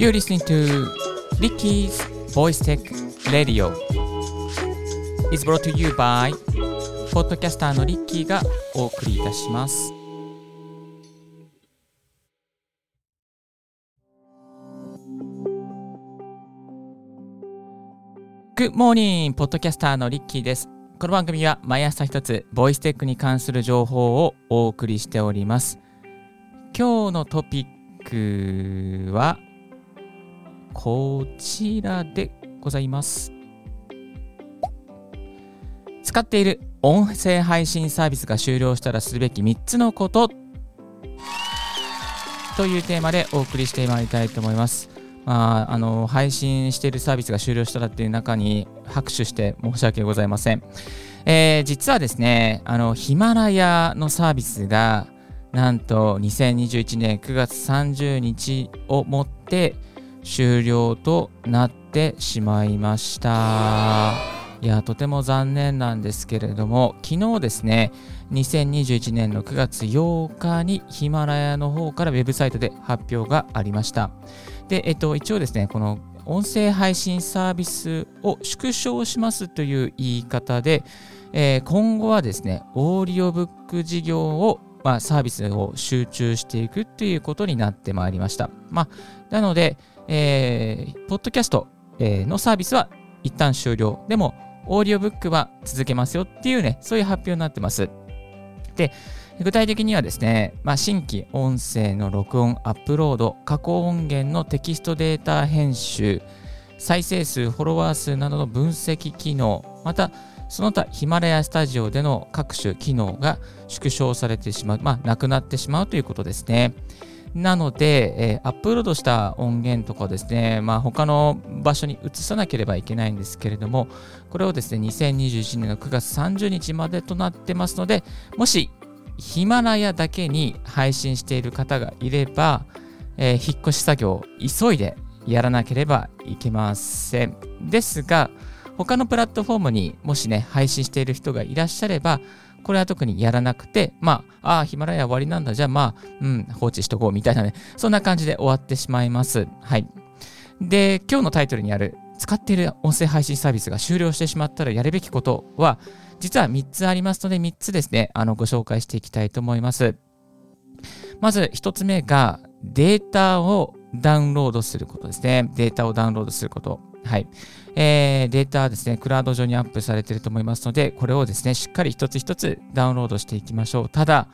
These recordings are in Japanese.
You're listening to Ricky's Voice Tech Radio. It's brought to you by ポッドキャスターのリッキーがお送りいたします。Good morning! ポッドキャスターのリッキーです。この番組は毎朝一つ、ボイステックに関する情報をお送りしております。今日のトピックは、こちらでございます。使っている音声配信サービスが終了したらするべき3つのことというテーマでお送りしてまいりたいと思います。まあ、あの配信しているサービスが終了したらっていう中に拍手して申し訳ございません。えー実はですね、あのヒマラヤのサービスがなんと2021年9月30日をもって終了となってしまいました。いや、とても残念なんですけれども、昨日ですね、2021年の9月8日にヒマラヤの方からウェブサイトで発表がありました。で、えっと、一応ですね、この音声配信サービスを縮小しますという言い方で、えー今後はですね、オーディオブック事業を、まあ、サービスを集中していくということになってまいりました。まあ、なので、えーポッドキャスト、えーのサービスは一旦終了。でも、オーディオブックは続けますよっていうね、そういう発表になってます。で、具体的にはですね、まあ、新規音声の録音、アップロード、加工音源のテキストデータ編集、再生数、フォロワー数などの分析機能、また、その他ヒマラヤスタジオでの各種機能が縮小されてしまう、まあ、なくなってしまうということですね。なので、えーアップロードした音源とかですね、まあ、他の場所に移さなければいけないんですけれども、これをですね、2021年の9月30日までとなってますので、もしヒマラヤだけに配信している方がいれば、えー引っ越し作業を急いでやらなければいけません。ですが、他のプラットフォームにもしね、配信している人がいらっしゃれば、これは特にやらなくて、まあ、ああ、ヒマラヤ終わりなんだ、じゃあまあ、うん、放置しとこうみたいなね、そんな感じで終わってしまいます。はい。で、今日のタイトルにある、使っている音声配信サービスが終了してしまったらやるべきことは、実は3つありますので、3つですね、あの、ご紹介していきたいと思います。まず1つ目が、データをダウンロードすることですね。データをダウンロードすること。はい。えーデータはですね、クラウド上にアップされていると思いますので、これをですね、しっかり一つ一つダウンロードしていきましょう。ただ、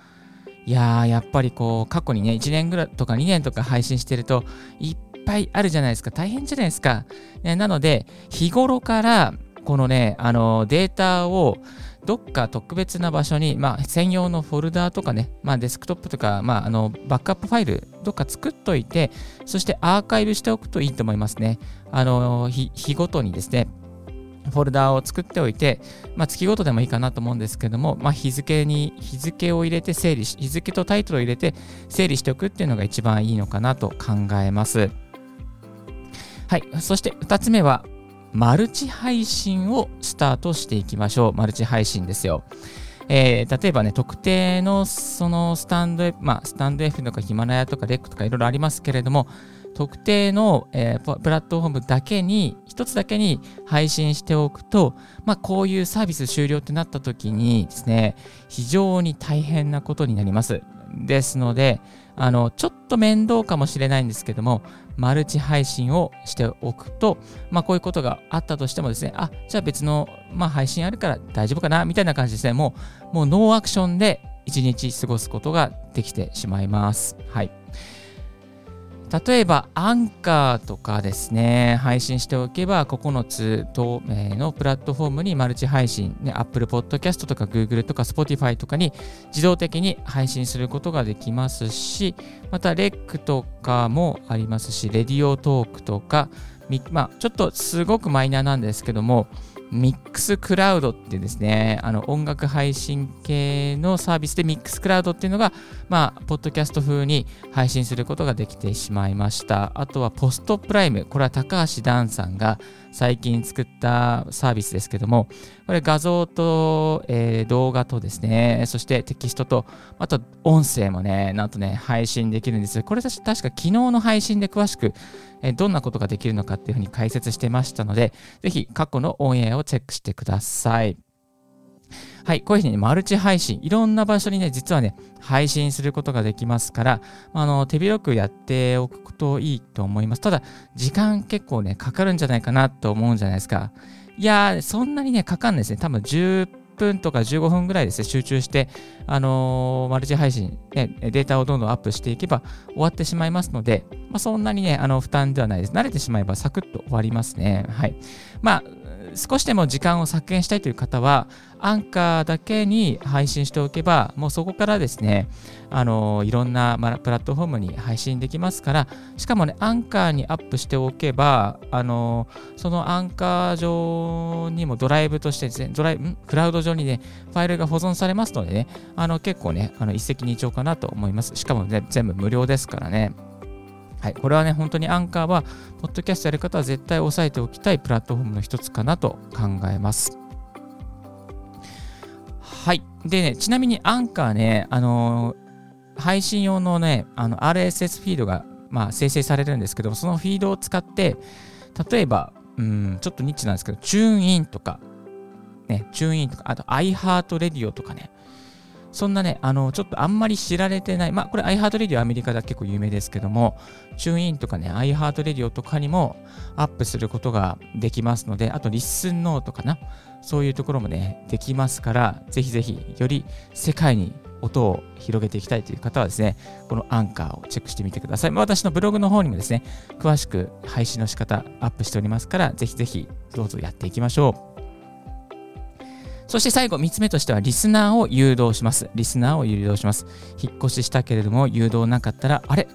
いやー、やっぱりこう、過去にね、1年ぐらいとか2年とか配信してると、いっぱいあるじゃないですか。大変じゃないですか。ねなので、日頃から、このね、あの、データを、どっか特別な場所に、まあ、専用のフォルダーとかね、まあ、デスクトップとか、まあ、あの、バックアップファイル、どっか作っといて、そしてアーカイブしておくといいと思いますね。あの、日ごとにですね、フォルダーを作っておいて、まあ、月ごとでもいいかなと思うんですけども、まあ、日付に、日付を入れて整理し、日付とタイトルを入れて整理しておくっていうのが一番いいのかなと考えます。はい。そして2つ目は、マルチ配信をスタートしていきましょう。マルチ配信ですよ。えー例えばね、特定のそのスタンド、まあ、スタンド F とかヒマラヤとかレックとかいろいろありますけれども、特定の、えーププラットフォームだけに、一つだけに配信しておくと、まあ、こういうサービス終了ってなった時にですね、非常に大変なことになります。ですので、あの、ちょっと面倒かもしれないんですけども、マルチ配信をしておくと、まあ、こういうことがあったとしてもですね、あ、じゃあ別の、まあ、配信あるから大丈夫かな、みたいな感じですね、もう、もうノーアクションで一日過ごすことができてしまいます。はい。例えば、アンカーとかですね、配信しておけば、9つ、のプラットフォームにマルチ配信、ね、Apple Podcast とか Google とか Spotify とかに自動的に配信することができますし、また、レックとかもありますし、レディオトークとか、まあ、ちょっとすごくマイナーなんですけども、ミックスクラウドってですね、あの音楽配信系のサービスでミックスクラウドっていうのが、まあ、ポッドキャスト風に配信することができてしまいました。あとはポストプライム。これは高橋ダンさんが最近作ったサービスですけども、これ画像と、えー、動画とですね、そしてテキストと、あと音声もね、なんとね、配信できるんです。これ確か昨日の配信で詳しく、えー、どんなことができるのかっていうふうに解説してましたので、ぜひ過去のオンエアをチェックしてください。はい、こういうふうにマルチ配信、いろんな場所にね、実はね、配信することができますから、あの手広くやっておくといいと思います。ただ、時間結構ね、かかるんじゃないかなと思うんじゃないですか。いやー、そんなにね、かかんないですね。多分10分とか15分ぐらいですね、集中して、あのー、マルチ配信、ね、データをどんどんアップしていけば終わってしまいますので、まあ、そんなにね、あの負担ではないです。慣れてしまえばサクッと終わりますね。はい。まあ、少しでも時間を削減したいという方は、アンカーだけに配信しておけば、もうそこからですね、あのいろんなプラットフォームに配信できますから、しかもね、アンカーにアップしておけば、あのそのアンカー上にもドライブとしてですね、ドライブ、クラウド上にね、ファイルが保存されますのでね、あの結構ね、あの一石二鳥かなと思います。しかもね、全部無料ですからね。はい、これはね、本当にアンカーは、ポッドキャストやる方は絶対押さえておきたいプラットフォームの一つかなと考えます。はい。でね、ちなみにアンカーね、あのー、配信用のね、あの RSS フィードが、まあ、生成されるんですけどそのフィードを使って、例えば、うん、ちょっとニッチなんですけど、 TuneIn とか、ね、 TuneIn とか、あと iHeartRadio とかね、そんなね、あの、ちょっとあんまり知られてない、まあ、これ iHeartRadio アメリカでは結構有名ですけども、 TuneIn とかね、iHeartRadio とかにもアップすることができますので、あと Listen Notes かな、そういうところもね、できますから、ぜひぜひ、より世界に音を広げていきたいという方はですね、このアンカーをチェックしてみてください。私のブログの方にもですね、詳しく配信の仕方アップしておりますから、ぜひぜひどうぞやっていきましょう。そして最後、3つ目としては、リスナーを誘導します。リスナーを誘導します。引っ越ししたけれども、誘導なかったら、あれ？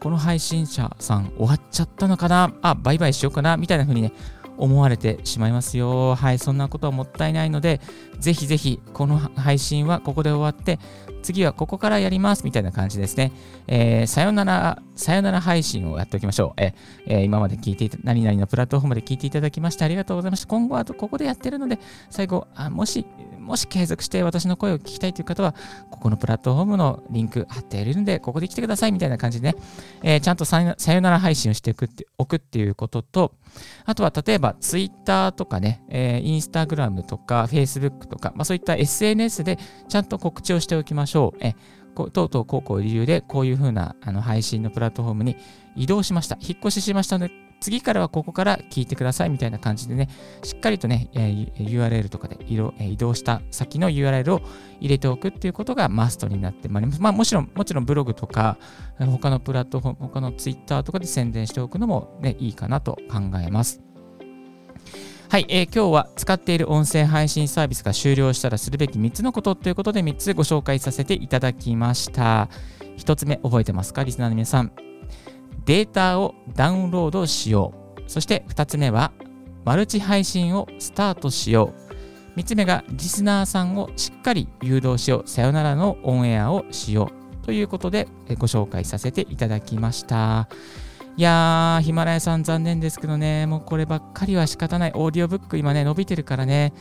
この配信者さん終わっちゃったのかな？あ、バイバイしようかな？みたいな風にね、思われてしまいますよ。はい、そんなことはもったいないので、ぜひぜひ、この配信はここで終わって、次はここからやりますみたいな感じですね。えー、さよなら、さよなら配信をやっておきましょう。えー、今まで聞いていた、何々のプラットフォームで聞いていただきましてありがとうございました。今後はここでやってるので、最後、あもし、もし継続して私の声を聞きたいという方は、ここのプラットフォームのリンク貼っているので、ここで来てくださいみたいな感じでね、えー、ちゃんとさよなら配信をしておくっていうことと、あとは例えば Twitter とかね、えー、Instagram とか Facebook とか、まあ、そういった SNS でちゃんと告知をしておきましょう。えとうとうこうこう理由でこういうふうなあの配信のプラットフォームに移動しました。引っ越ししましたので、次からはここから聞いてくださいみたいな感じでね、しっかりとね、えー、URL とかで移動した先の URL を入れておくっていうことがマストになってまいります。まあもちろん、もちろんブログとか、他のプラットフォーム、他の Twitter とかで宣伝しておくのもね、いいかなと考えます。はい、えー、今日は使っている音声配信サービスが終了したらするべき3つのことということで3つご紹介させていただきました。1つ目覚えてますか？リスナーの皆さん。データをダウンロードしよう。そして2つ目はマルチ配信をスタートしよう。3つ目がリスナーさんをしっかり誘導しよう。さよならのオンエアをしよう。ということでご紹介させていただきました。いやー、ヒマラヤさん残念ですけどね、もうこればっかりは仕方ない。オーディオブック今ね、伸びてるからね。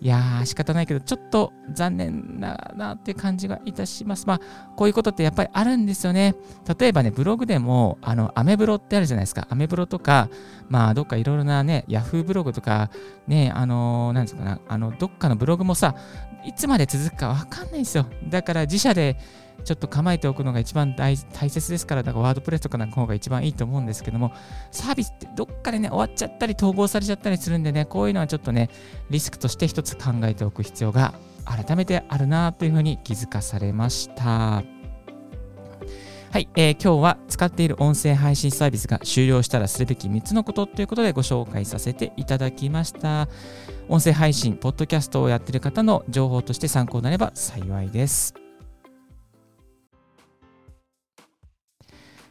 いやー、仕方ないけど、ちょっと残念だなって感じがいたします。まあ、こういうことってやっぱりあるんですよね。例えばね、ブログでも、あの、アメブロってあるじゃないですか。アメブロとか、まあ、どっかいろいろなね、ヤフーブログとか、ね、あのー、なんですかな、あの、どっかのブログもさ、いつまで続くかわかんないですよ。だから自社で、ちょっと構えておくのが一番大切ですから、だからワードプレスとかの方が一番いいと思うんですけども、サービスってどっかでね、終わっちゃったり、統合されちゃったりするんでね、こういうのはちょっとね、リスクとして一つ考えておく必要が改めてあるなというふうに気づかされました。はい、えー、今日は使っている音声配信サービスが終了したらするべき3つのことということでご紹介させていただきました。音声配信、ポッドキャストをやっている方の情報として参考になれば幸いです。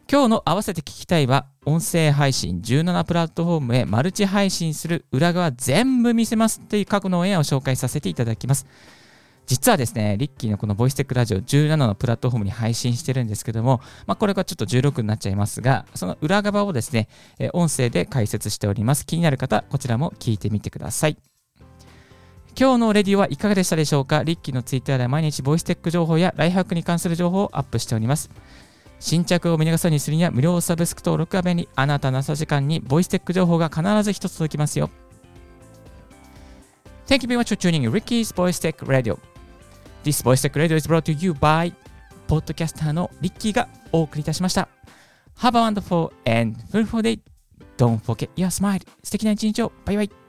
今日の合わせて聞きたいは、音声配信17プラットフォームへマルチ配信する裏側全部見せますという過去のオンエアを紹介させていただきます。実はですね、リッキーのこのボイステックラジオ17のプラットフォームに配信してるんですけども、まあ、これがちょっと16になっちゃいますが、その裏側をですね、音声で解説しております。気になる方、こちらも聞いてみてください。今日のレディオはいかがでしたでしょうか？リッキーのツイッターでは毎日ボイステック情報やライフハックに関する情報をアップしております。新着を見逃さにするには無料サブスク登録が便利。あなたの朝時間にボイステック情報が必ず一つ届きますよ。Thank you very much for tuning in Ricky's Voice Tech Radio. This Voice Tech Radio is brought to you by ポッドキャスターのリッキーがお送りいたしました。Have a wonderful and fruitful day. Don't forget your smile. 素敵な一日を。バイバイ。